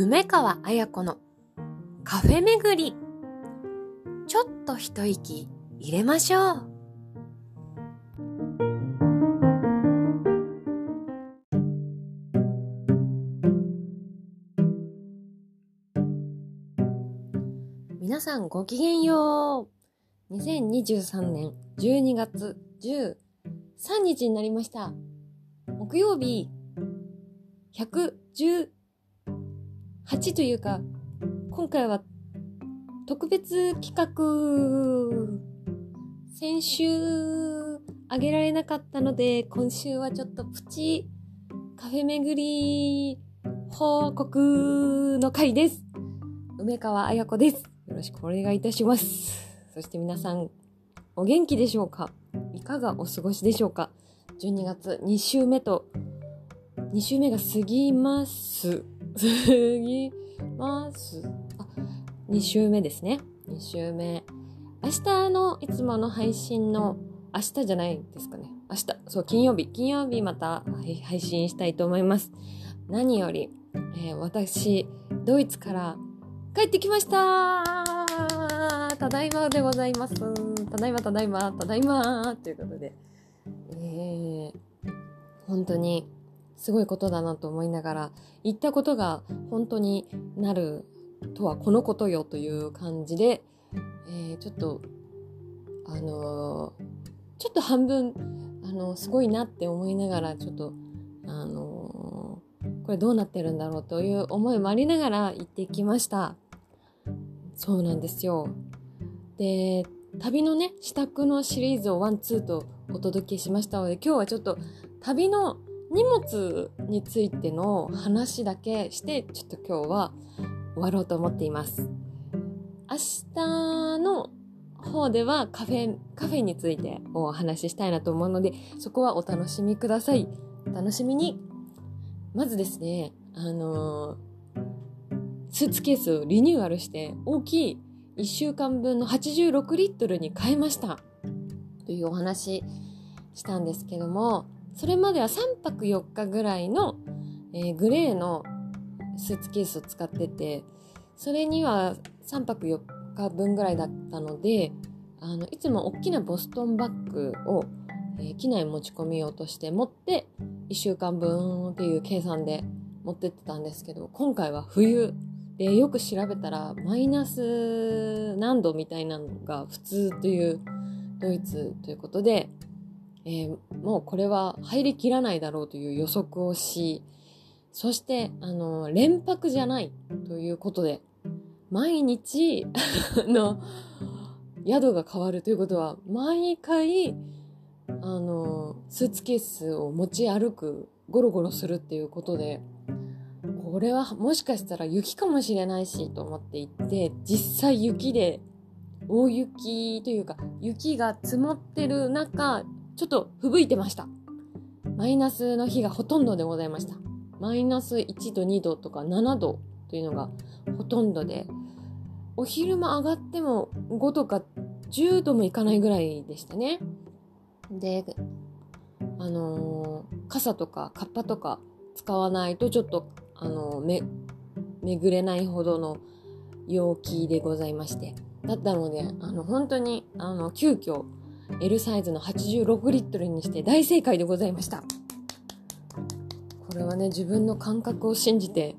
梅川彩子のカフェ巡り。ちょっと一息入れましょう。皆さんごきげんよう。2023年12月13日になりました。木曜日8というか、今回は特別企画、先週あげられなかったので、今週はちょっとプチカフェ巡り報告の回です。梅川彩子です。よろしくお願いいたします。そして皆さん、お元気でしょうか？いかがお過ごしでしょうか ?12 月2週目と、2週目が過ぎます。過ぎます。あ、2週目ですね。2週目。明日のいつもの配信の、明日じゃないですかね。明日、そう、金曜日。金曜日また配信したいと思います。何より、えー私、ドイツから帰ってきましたただいまでございます。ただいま、ただいま、ただいまということで、えー、本当にすごいことだなと思いながら、言ったことが本当になるとはこのことよという感じで、えーちょっと、あのーちょっと半分、あのすごいなって思いながら、ちょっと、あのこれどうなってるんだろうという思いもありながら行ってきました。そうなんですよ。で、旅のね、支度のシリーズを one、two とお届けしましたので、今日はちょっと旅の荷物についての話だけして、ちょっと今日は終わろうと思っています。明日の方ではカフェ、カフェについてお話ししたいなと思うので、そこはお楽しみください。お楽しみに。まずですね、あのースーツケースをリニューアルして大きい1週間分の86リットルに変えました。というお話したんですけども、それまでは3泊4日ぐらいの、えーグレーのスーツケースを使ってて、それには3泊4日分ぐらいだったので、あの、いつも大きなボストンバッグを、えー機内持ち込みようとして持って、1週間分っていう計算で持ってってたんですけど、今回は冬で、よく調べたら、マイナス何度みたいなのが普通というドイツということで、えーもうこれは入りきらないだろうという予測をし、そして、あの、連泊じゃないということで、毎日、あの、宿が変わるということは、毎回、あの、スーツケースを持ち歩く、ゴロゴロするっていうことで、これはもしかしたら雪かもしれないしと思って行って、実際雪で、大雪というか、雪が積もってる中、ちょっと吹雪いてました。マイナスの日がほとんどでございました。マイナス1度、2度とか7度というのがほとんどで、お昼間上がっても5とか10度もいかないぐらいでしたね。で、あのー傘とかカッパとか使わないとちょっと、あのーめ、巡れないほどの陽気でございまして。だったので、あの、本当に、あの、急遽、L サイズの86リットルにして大正解でございました。これはね、自分の感覚を信じて、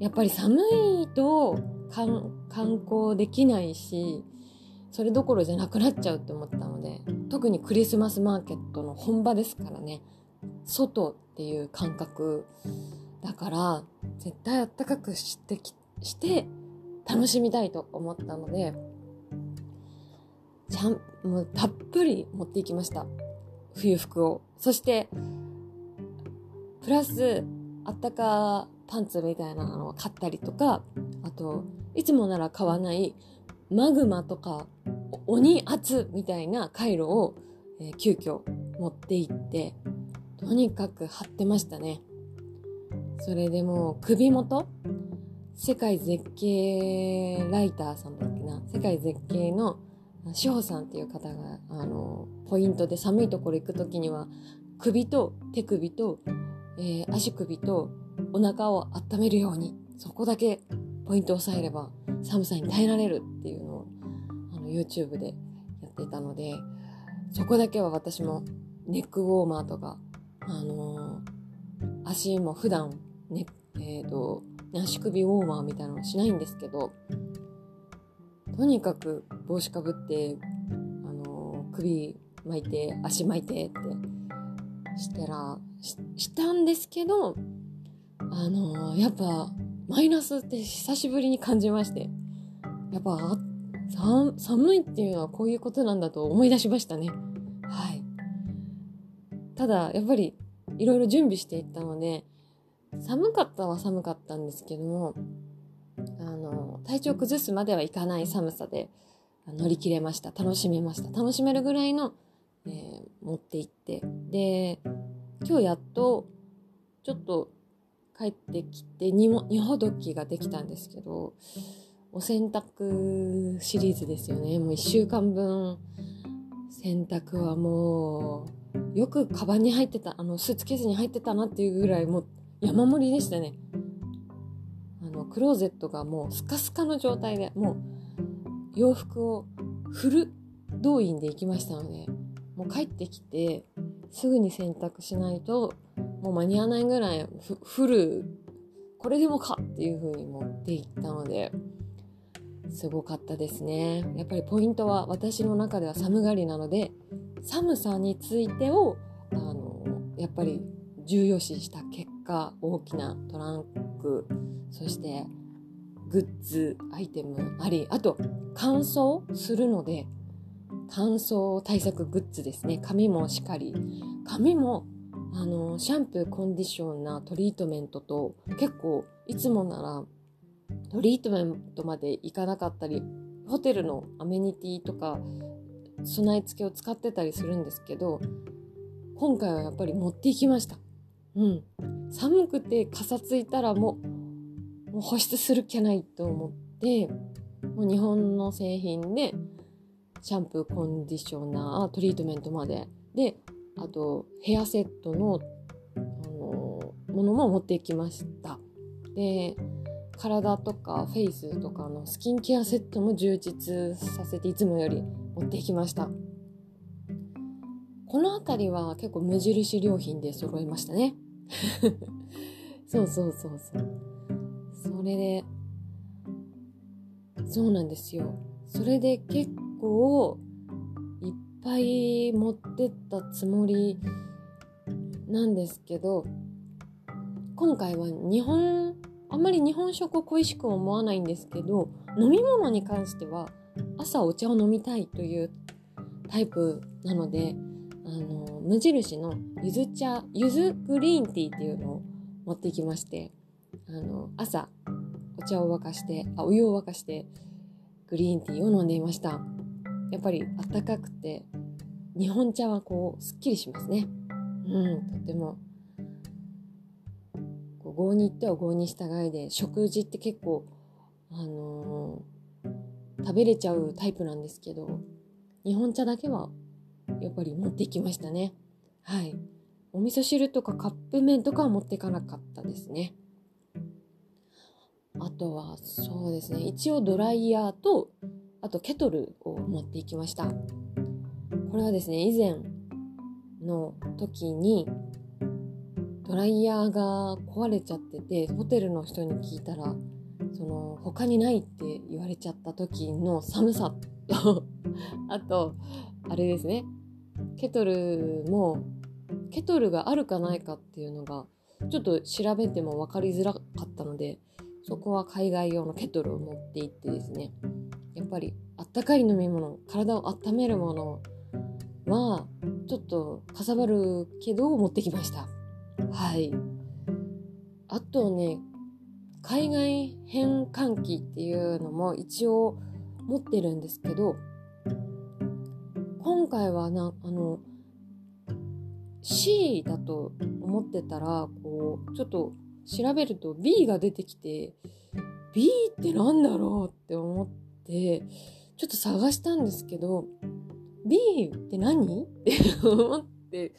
やっぱり寒いと観光できないし、それどころじゃなくなっちゃうって思ったので、特にクリスマスマーケットの本場ですからね、外っていう感覚だから、絶対あったかくしてき、して、楽しみたいと思ったので、ちゃん、もうたっぷり持っていきました。冬服を。そして、プラス、あったかパンツみたいなのを買ったりとか、あと、いつもなら買わないマグマとか、鬼圧みたいな回路を、えー急遽持って行って、とにかく貼ってましたね。それでもう首元世界絶景ライターさんだっけな世界絶景の志保さんっていう方が、あの、ポイントで寒いところ行くときには、首と手首と、えー足首とお腹を温めるように、そこだけポイントを押さえれば寒さに耐えられるっていうのをあの YouTube でやっていたのでそこだけは私もネックウォーマーとか、あのー、足も普段ね、え、ー、と、足首ウォーマーみたいなのしないんですけど、とにかく帽子かぶって、あの、首巻いて、足巻いてってしたら、したんですけど、あの、やっぱ、マイナスって久しぶりに感じまして、やっぱ、寒いっていうのはこういうことなんだと思い出しましたね。はい。ただ、やっぱり、いろいろ準備していったので、寒かったは寒かったんですけども、あの、体調崩すまではいかない寒さで乗り切れました。楽しめました。楽しめるぐらいの、えー、持って行って。で、今日やっと、ちょっと帰ってきて、にも、にほどきができたんですけど、お洗濯シリーズですよね。もう一週間分、洗濯はもう、よくカバンに入ってた、あの、スーツケースに入ってたなっていうぐらい、もう山盛りでしたね。あの、クローゼットがもうスカスカの状態で、もう洋服をフル動員で行きましたので、もう帰ってきて、すぐに洗濯しないと、もう間に合わないぐらいフル、これでもかっていう風に持っていったので、すごかったですね。やっぱりポイントは私の中では寒がりなので、寒さについてを、あの、やっぱり重要視した結果大きなトランクそしてグッズアイテムありあと乾燥するので乾燥対策グッズですね。髪もしっかり。髪もあのシャンプーコンディショナートリートメントと結構いつもならトリートメントまで行かなかったりホテルのアメニティとか備え付けを使ってたりするんですけど今回はやっぱり持っていきました。うん。寒くて傘ついたらもう、もう保湿する気ないと思って、もう日本の製品で、シャンプー、コンディショナー、トリートメントまで。で、あと、ヘアセットの、あのものも持ってきました。で、体とかフェイスとかのスキンケアセットも充実させていつもより持ってきました。この辺りは結構無印良品で揃いましたね。そうそうそうそう。れで、そうなんですよ。それで結構いっぱい持ってったつもりなんですけど、今回は日本、あんまり日本食を恋しく思わないんですけど、飲み物に関しては朝お茶を飲みたいというタイプなので、あの、無印のゆず茶、ゆずグリーンティーっていうのを持ってきまして、あの、朝、お茶を沸かして、あ、お湯を沸かして、グリーンティーを飲んでいました。やっぱりあったかくて、日本茶はこう、すっきりしますね。うん、とても。こう合に行っては合に従いで、食事って結構、あのー、食べれちゃうタイプなんですけど、日本茶だけはやっぱり持ってきましたね。はい。お味噌汁とかカップ麺とかは持っていかなかったですね。あとは、そうですね。一応ドライヤーと、あとケトルを持っていきました。これはですね、以前の時に、ドライヤーが壊れちゃってて、ホテルの人に聞いたら、その、他にないって言われちゃった時の 寒さとあと、あれですね、ケトルもケトルがあるかないかっていうのがちょっと調べても分かりづらかったのでそこは海外用のケトルを持って行ってですねやっぱりあったかい飲み物体を温めるものはちょっとかさばるけど持ってきました。はい。あとね海外変換器っていうのも一応持ってるんですけど今回はな、あの、C だと思ってたら、こう、ちょっと調べると B が出てきて、B ってなんだろうって思って、ちょっと探したんですけど、B って何？って思って、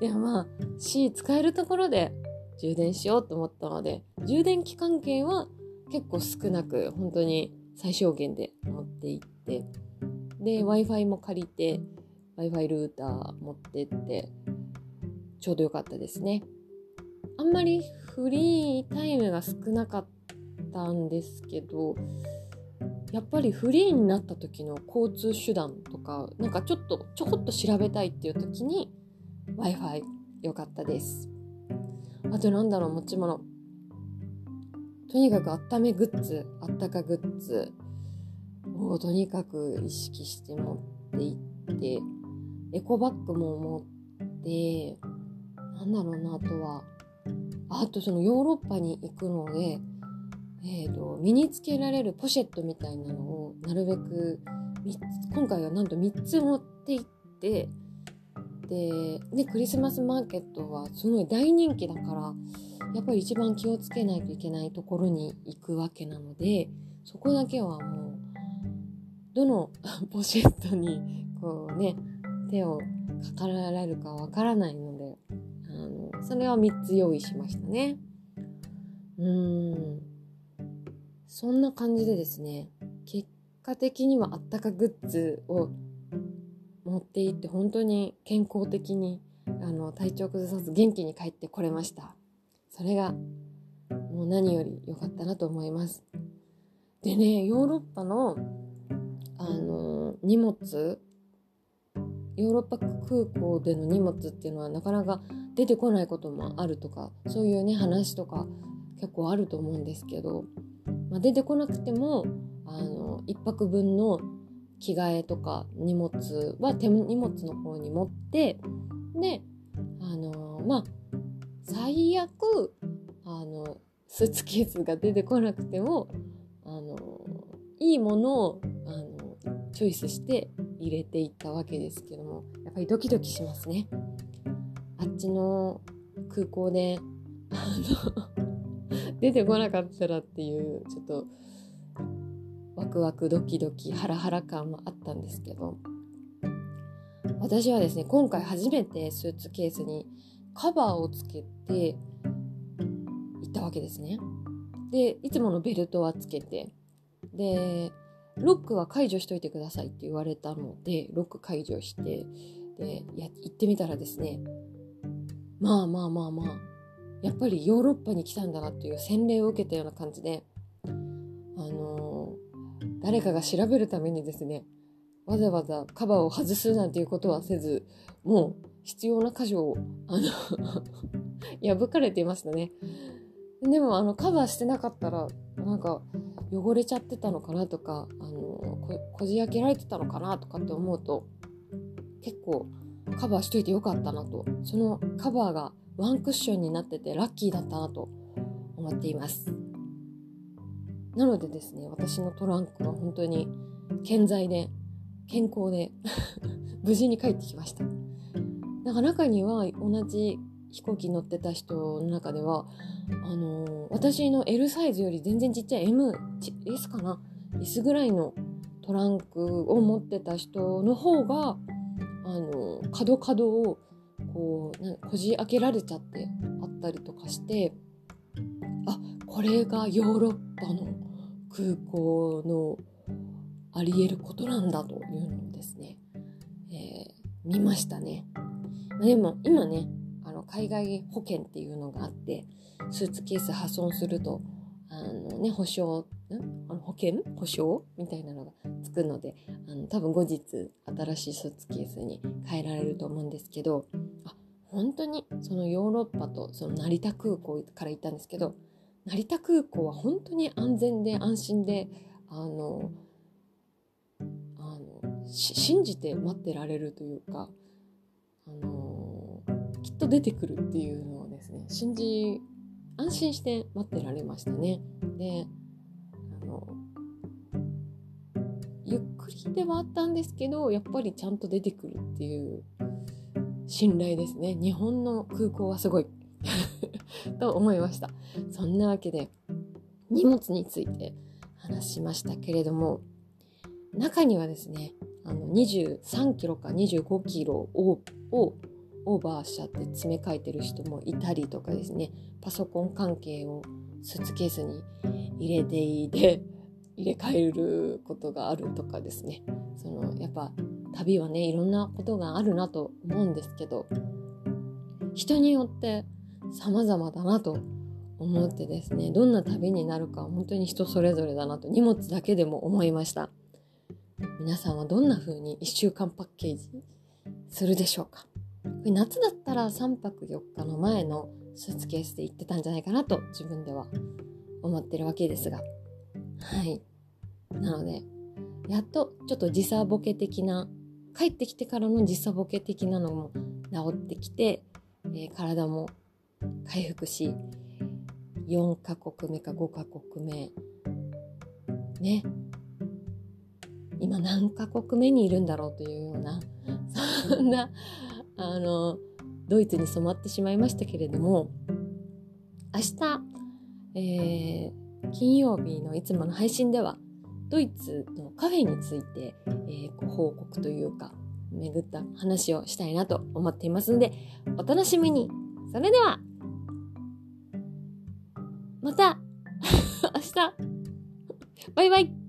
でもまあ C 使えるところで充電しようと思ったので、充電器関係は結構少なく本当に最小限で持って行ってで w i f i も借りて w i f i ルーター持ってってちょうどよかったですね。あんまりフリータイムが少なかったんですけどやっぱりフリーになった時の交通手段とかなんかちょっとちょこっと調べたいっていう時に w i f i 良かったです。あとなんだろう持ち物。とにかくあっためグッズあったかグッズをとにかく意識して持っていってエコバッグも持ってなんだろうなあとはあとそのヨーロッパに行くのでえーと、身につけられるポシェットみたいなのをなるべく今回はなんと3つ持って行ってででクリスマスマーケットはすごい大人気だからやっぱり一番気をつけないといけないところに行くわけなのでそこだけはもうどの ポシェットにこうね手をかかられるかわからないのそれは3つ用意しましたね。うーん。そんな感じでですね結果的にはあったかグッズを持っていって本当に健康的にあの体調崩さず元気に帰ってこれました。それがもう何より良かったなと思います。でねヨーロッパのあの荷物ヨーロッパ空港での荷物っていうのはなかなか出てこないこともあるとかそういうね話とか結構あると思うんですけどまあ、出てこなくてもあの1泊分の着替えとか荷物は手荷物の方に持ってであのまあ最悪あのスーツケースが出てこなくてもあのいいものをあのチョイスして入れていったわけですけどもやっぱりドキドキしますね。あっちの空港であの 出てこなかったらっていうちょっとワクワクドキドキハラハラ感はあったんですけど私はですね今回初めてスーツケースにカバーをつけて行ったわけですねでいつものベルトはつけてでロックは解除しといてくださいって言われたのでロック解除してでや行ってみたらですねまあまあまあまあやっぱりヨーロッパに来たんだなっていう洗礼を受けたような感じで、あのー、誰かが調べるためにですね、わざわざカバーを外すなんていうことはせず、もう必要な箇所を、あの 破かれていましたね。でも、あの、カバーしてなかったら、なんか、汚れちゃってたのかなとか、あのこ、こじ開けられてたのかなとかって思うと、結構、カバーしといてよかったなと。そのカバーがワンクッションになっててラッキーだったなと思っています。なのでですね、私のトランクは本当に健在で、健康で 無事に帰ってきました。だから中には同じ飛行機乗ってた人の中では、あのー、私の L サイズより全然ちっちゃい M、S かな ?S ぐらいのトランクを持ってた人の方が、あのー、角角をこうなこじ開けられちゃってあったりとかしてあこれがヨーロッパの空港のあり得ることなんだというのをですね、えー、見ましたね。でも今ねあの海外保険っていうのがあってスーツケース破損するとあのね保証あの保険？保証みたいなのがつくのであの多分後日新しいスーツケースに変えられると思うんですけどあ本当にそのヨーロッパとその成田空港から行ったんですけど成田空港は本当に安全で安心であのあの信じて待ってられるというかあのきっと出てくるっていうのをですね信じ安心して待ってられましたね。であのゆっくりではあったんですけどやっぱりちゃんと出てくるっていう信頼ですね。日本の空港はすごい。と思いました。そんなわけで荷物について話しましたけれども中にはですねあの23キロか25キロををオーバーしちゃって詰め替えてる人もいたりとかですねパソコン関係をスーツケースに入れていて、入れ替えることがあるとかですね。その、やっぱ旅はね、いろんなことがあるなと思うんですけど、人によって様々だなと思ってですね、どんな旅になるか本当に人それぞれだなと荷物だけでも思いました。皆さんはどんな風に1週間パッケージするでしょうか？夏だったら3泊4日の前のスーツケースで行ってたんじゃないかなと自分では思ってるわけですが。はい。なので、やっとちょっと時差ボケ的な、帰ってきてからの時差ボケ的なのも治ってきて、えー、体も回復し、4カ国目か5カ国目、ね。今何カ国目にいるんだろうというような、そんな、あの、ドイツに染まってしまいましたけれども、明日、えー、金曜日のいつもの配信では、ドイツのカフェについて、えー、ご報告というか、巡った話をしたいなと思っていますので、お楽しみに。それでは、また 明日バイバイ